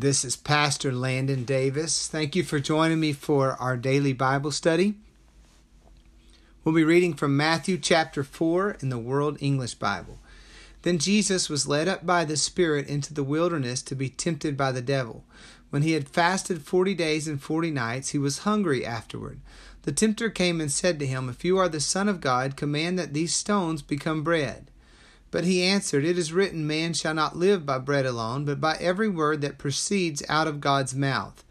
This is Pastor Landon Davis. Thank you for joining me for our daily Bible study. We'll be reading from Matthew chapter 4 in the World English Bible. Then Jesus was led up by the Spirit into the wilderness to be tempted by the devil. When he had fasted forty days and forty nights, he was hungry afterward. The tempter came and said to him, If you are the Son of God, command that these stones become bread. But he answered, It is written, Man shall not live by bread alone, but by every word that proceeds out of God's mouth.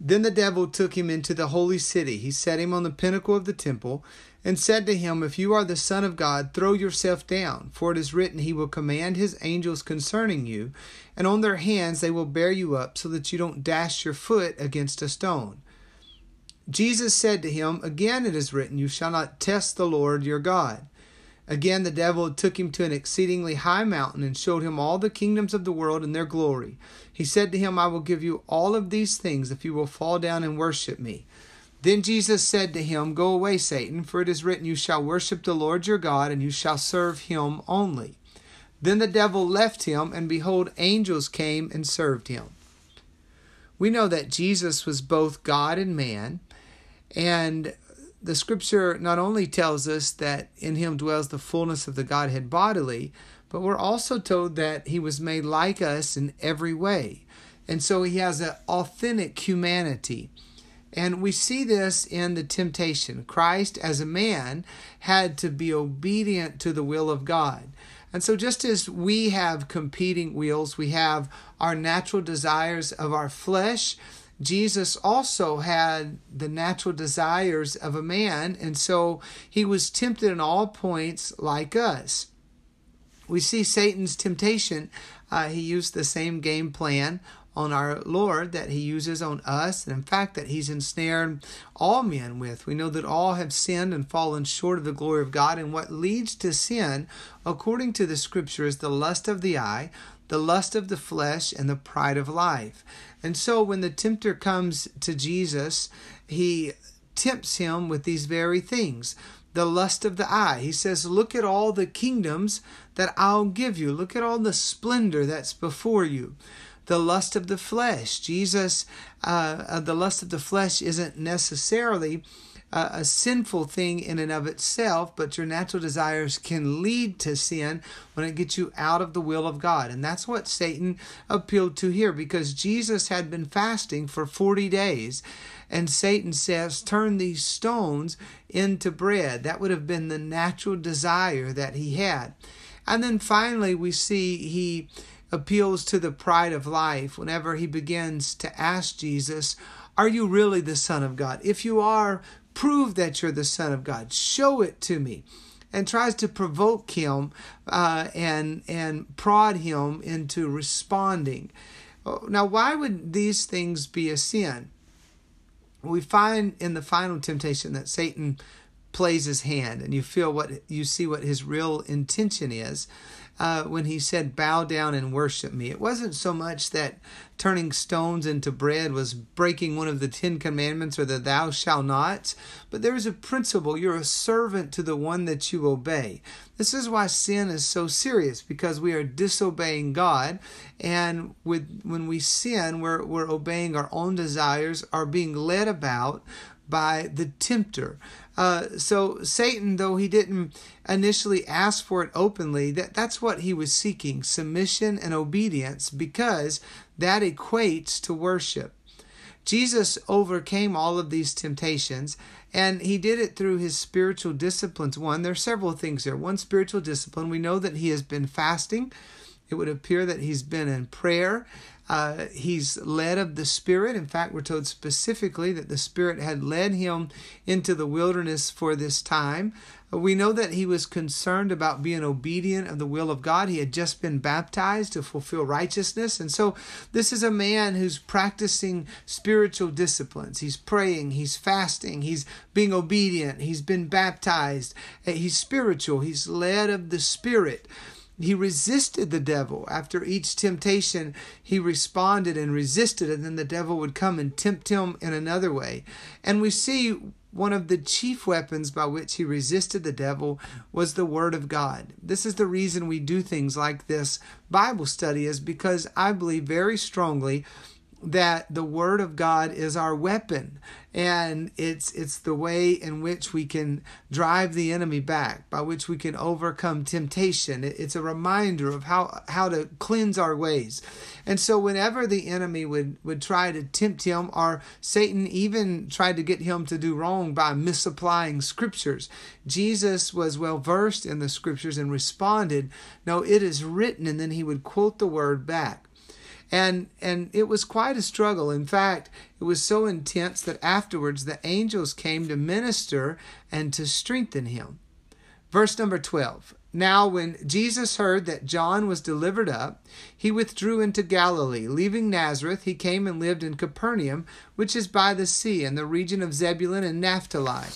Then the devil took him into the holy city. He set him on the pinnacle of the temple, and said to him, If you are the Son of God, throw yourself down, for it is written, He will command His angels concerning you, and on their hands they will bear you up, so that you don't dash your foot against a stone. Jesus said to him, Again it is written, You shall not test the Lord your God. Again, the devil took him to an exceedingly high mountain and showed him all the kingdoms of the world and their glory. He said to him, I will give you all of these things if you will fall down and worship me. Then Jesus said to him, Go away, Satan, for it is written, You shall worship the Lord your God, and you shall serve him only. Then the devil left him, and behold, angels came and served him. We know that Jesus was both God and man, and the scripture not only tells us that in him dwells the fullness of the Godhead bodily, but we're also told that he was made like us in every way. And so he has an authentic humanity. And we see this in the temptation. Christ, as a man, had to be obedient to the will of God. And so, just as we have competing wills, we have our natural desires of our flesh, Jesus also had the natural desires of a man, and so he was tempted in all points like us. We see Satan's temptation. Uh, he used the same game plan on our Lord that he uses on us, and in fact, that he's ensnared all men with. We know that all have sinned and fallen short of the glory of God, and what leads to sin, according to the scripture, is the lust of the eye, the lust of the flesh, and the pride of life. And so when the tempter comes to Jesus, he tempts him with these very things. The lust of the eye. He says, Look at all the kingdoms that I'll give you. Look at all the splendor that's before you. The lust of the flesh. Jesus, uh, uh the lust of the flesh isn't necessarily a, sinful thing in and of itself, but your natural desires can lead to sin when it gets you out of the will of God. And that's what Satan appealed to here because Jesus had been fasting for 40 days. And Satan says, Turn these stones into bread. That would have been the natural desire that he had. And then finally, we see he appeals to the pride of life whenever he begins to ask Jesus, Are you really the Son of God? If you are, prove that you're the Son of God. Show it to me. And tries to provoke him uh, and and prod him into responding. Oh, now, why would these things be a sin? We find in the final temptation that Satan plays his hand, and you feel what you see what his real intention is uh, when he said, Bow down and worship me. It wasn't so much that turning stones into bread was breaking one of the Ten Commandments or the Thou shalt nots, but there is a principle. You're a servant to the one that you obey. This is why sin is so serious because we are disobeying God, and with when we sin, we're, we're obeying our own desires, are being led about by the tempter. Uh, so Satan, though he didn't initially ask for it openly, that, that's what he was seeking submission and obedience because that equates to worship. Jesus overcame all of these temptations and he did it through his spiritual disciplines. One, there are several things there. One, spiritual discipline. We know that he has been fasting. It would appear that he's been in prayer. Uh, he's led of the Spirit. In fact, we're told specifically that the Spirit had led him into the wilderness for this time. We know that he was concerned about being obedient of the will of God. He had just been baptized to fulfill righteousness. And so, this is a man who's practicing spiritual disciplines. He's praying, he's fasting, he's being obedient, he's been baptized, he's spiritual, he's led of the Spirit. He resisted the devil. After each temptation, he responded and resisted, and then the devil would come and tempt him in another way. And we see one of the chief weapons by which he resisted the devil was the Word of God. This is the reason we do things like this Bible study, is because I believe very strongly that the word of God is our weapon and it's it's the way in which we can drive the enemy back by which we can overcome temptation. It's a reminder of how how to cleanse our ways. And so whenever the enemy would would try to tempt him or Satan even tried to get him to do wrong by misapplying scriptures Jesus was well versed in the scriptures and responded no it is written and then he would quote the word back and and it was quite a struggle. In fact it was so intense that afterwards the angels came to minister and to strengthen him. Verse number 12 now when jesus heard that john was delivered up he withdrew into galilee. Leaving nazareth he came and lived in capernaum which is by the sea in the region of zebulun and naphtali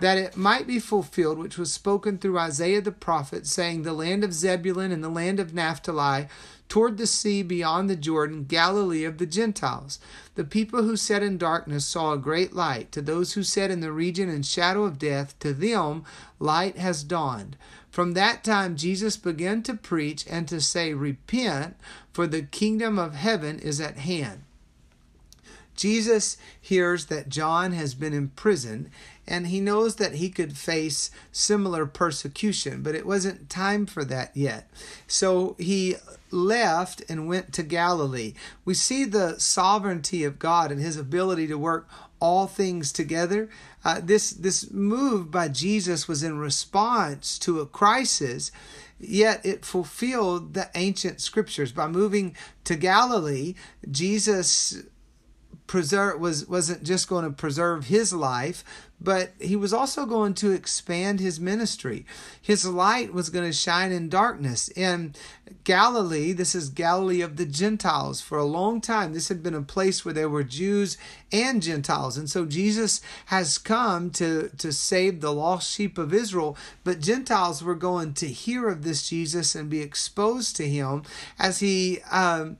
that it might be fulfilled which was spoken through Isaiah the prophet, saying, The land of Zebulun and the land of Naphtali toward the sea beyond the Jordan, Galilee of the Gentiles. The people who sat in darkness saw a great light. To those who sat in the region and shadow of death, to them light has dawned. From that time, Jesus began to preach and to say, Repent, for the kingdom of heaven is at hand. Jesus hears that John has been imprisoned and he knows that he could face similar persecution, but it wasn't time for that yet. So he left and went to Galilee. We see the sovereignty of God and his ability to work all things together. Uh, this this move by Jesus was in response to a crisis, yet it fulfilled the ancient scriptures by moving to Galilee. Jesus preserve was wasn't just going to preserve his life but he was also going to expand his ministry. His light was going to shine in darkness. In Galilee, this is Galilee of the Gentiles. For a long time, this had been a place where there were Jews and Gentiles. And so Jesus has come to, to save the lost sheep of Israel, but Gentiles were going to hear of this Jesus and be exposed to him as he um,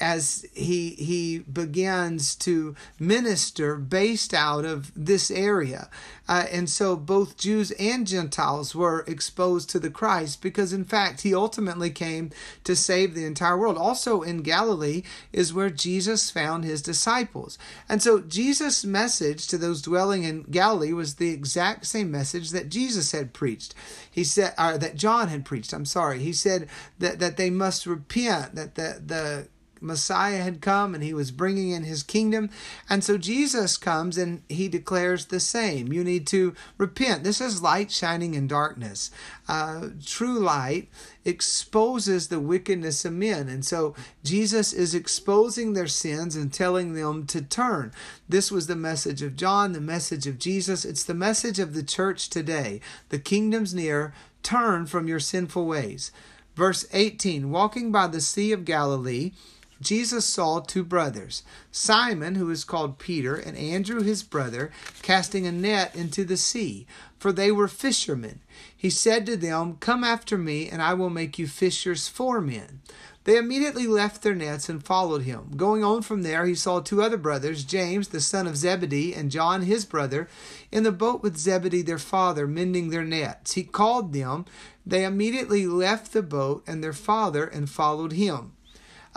as he he begins to minister based out of this area uh, and so both Jews and Gentiles were exposed to the Christ because in fact he ultimately came to save the entire world. Also in Galilee is where Jesus found his disciples. And so Jesus message to those dwelling in Galilee was the exact same message that Jesus had preached. He said or that John had preached I'm sorry. He said that that they must repent that the the Messiah had come and he was bringing in his kingdom. And so Jesus comes and he declares the same. You need to repent. This is light shining in darkness. Uh, true light exposes the wickedness of men. And so Jesus is exposing their sins and telling them to turn. This was the message of John, the message of Jesus. It's the message of the church today. The kingdom's near. Turn from your sinful ways. Verse 18 Walking by the Sea of Galilee, Jesus saw two brothers, Simon, who is called Peter, and Andrew his brother, casting a net into the sea, for they were fishermen. He said to them, Come after me, and I will make you fishers for men. They immediately left their nets and followed him. Going on from there, he saw two other brothers, James, the son of Zebedee, and John, his brother, in the boat with Zebedee, their father, mending their nets. He called them. They immediately left the boat and their father and followed him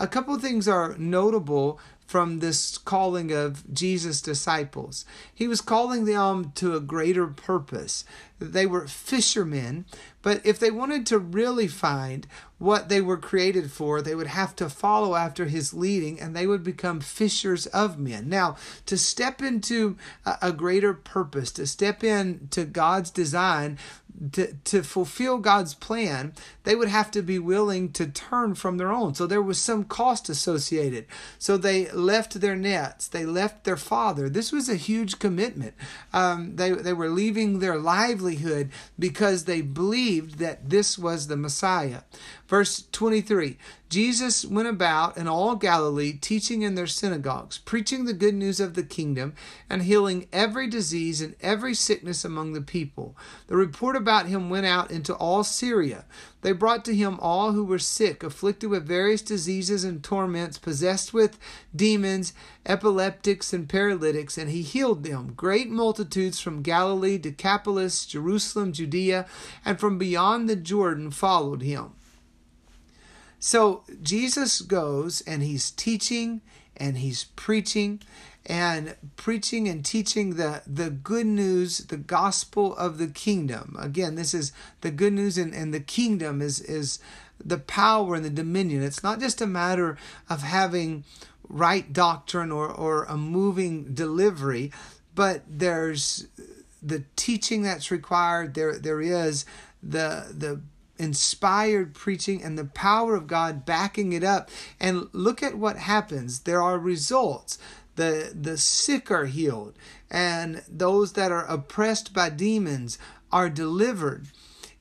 a couple things are notable from this calling of Jesus' disciples. He was calling them to a greater purpose. They were fishermen, but if they wanted to really find what they were created for, they would have to follow after his leading and they would become fishers of men. Now, to step into a greater purpose, to step into God's design, to, to fulfill God's plan, they would have to be willing to turn from their own. So there was some cost associated. So they left their nets, they left their father. This was a huge commitment. Um, they, they were leaving their livelihood because they believed that this was the Messiah. Verse 23 Jesus went about in all Galilee, teaching in their synagogues, preaching the good news of the kingdom, and healing every disease and every sickness among the people. The report about him went out into all Syria. They brought to him all who were sick, afflicted with various diseases and torments, possessed with demons, epileptics, and paralytics, and he healed them. Great multitudes from Galilee, Decapolis, Jerusalem, Judea, and from beyond the Jordan followed him. So Jesus goes and he's teaching and he's preaching and preaching and teaching the, the good news, the gospel of the kingdom. Again, this is the good news and, and the kingdom is, is the power and the dominion. It's not just a matter of having right doctrine or, or a moving delivery, but there's the teaching that's required. There there is the the inspired preaching and the power of God backing it up. And look at what happens. There are results. The, the sick are healed, and those that are oppressed by demons are delivered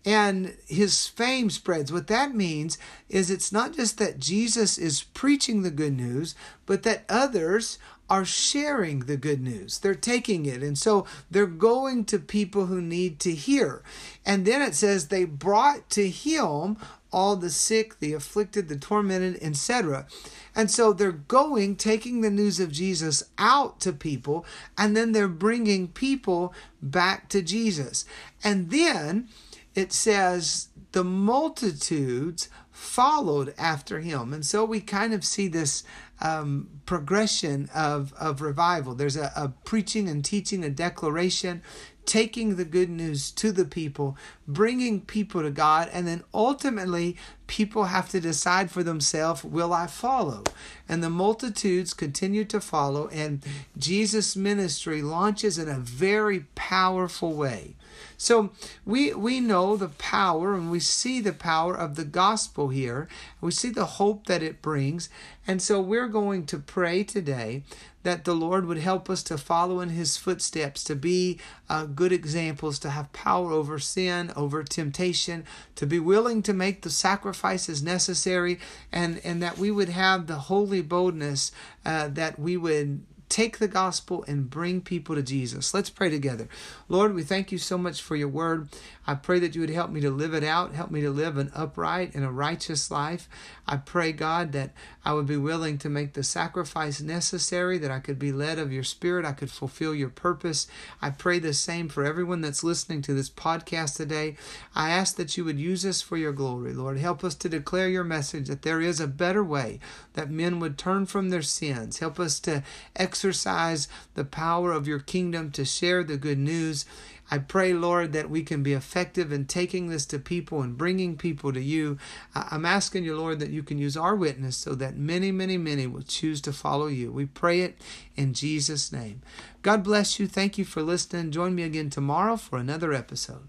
and his fame spreads. What that means is it's not just that Jesus is preaching the good news, but that others are sharing the good news. They're taking it. And so they're going to people who need to hear. And then it says they brought to him all the sick, the afflicted, the tormented, etc. And so they're going, taking the news of Jesus out to people, and then they're bringing people back to Jesus. And then it says the multitudes followed after him. And so we kind of see this um, progression of, of revival. There's a, a preaching and teaching, a declaration, taking the good news to the people, bringing people to God, and then ultimately people have to decide for themselves will I follow? And the multitudes continue to follow, and Jesus' ministry launches in a very powerful way. So we we know the power and we see the power of the gospel here. We see the hope that it brings. And so we're going to pray today that the Lord would help us to follow in his footsteps, to be uh, good examples, to have power over sin, over temptation, to be willing to make the sacrifices necessary, and, and that we would have the holy boldness uh, that we would take the gospel and bring people to Jesus. Let's pray together. Lord, we thank you so much for your word. I pray that you would help me to live it out, help me to live an upright and a righteous life. I pray, God, that I would be willing to make the sacrifice necessary, that I could be led of your spirit, I could fulfill your purpose. I pray the same for everyone that's listening to this podcast today. I ask that you would use us for your glory, Lord. Help us to declare your message that there is a better way, that men would turn from their sins. Help us to exercise the power of your kingdom to share the good news. I pray, Lord, that we can be effective in taking this to people and bringing people to you. I'm asking you, Lord, that you can use our witness so that many, many, many will choose to follow you. We pray it in Jesus' name. God bless you. Thank you for listening. Join me again tomorrow for another episode.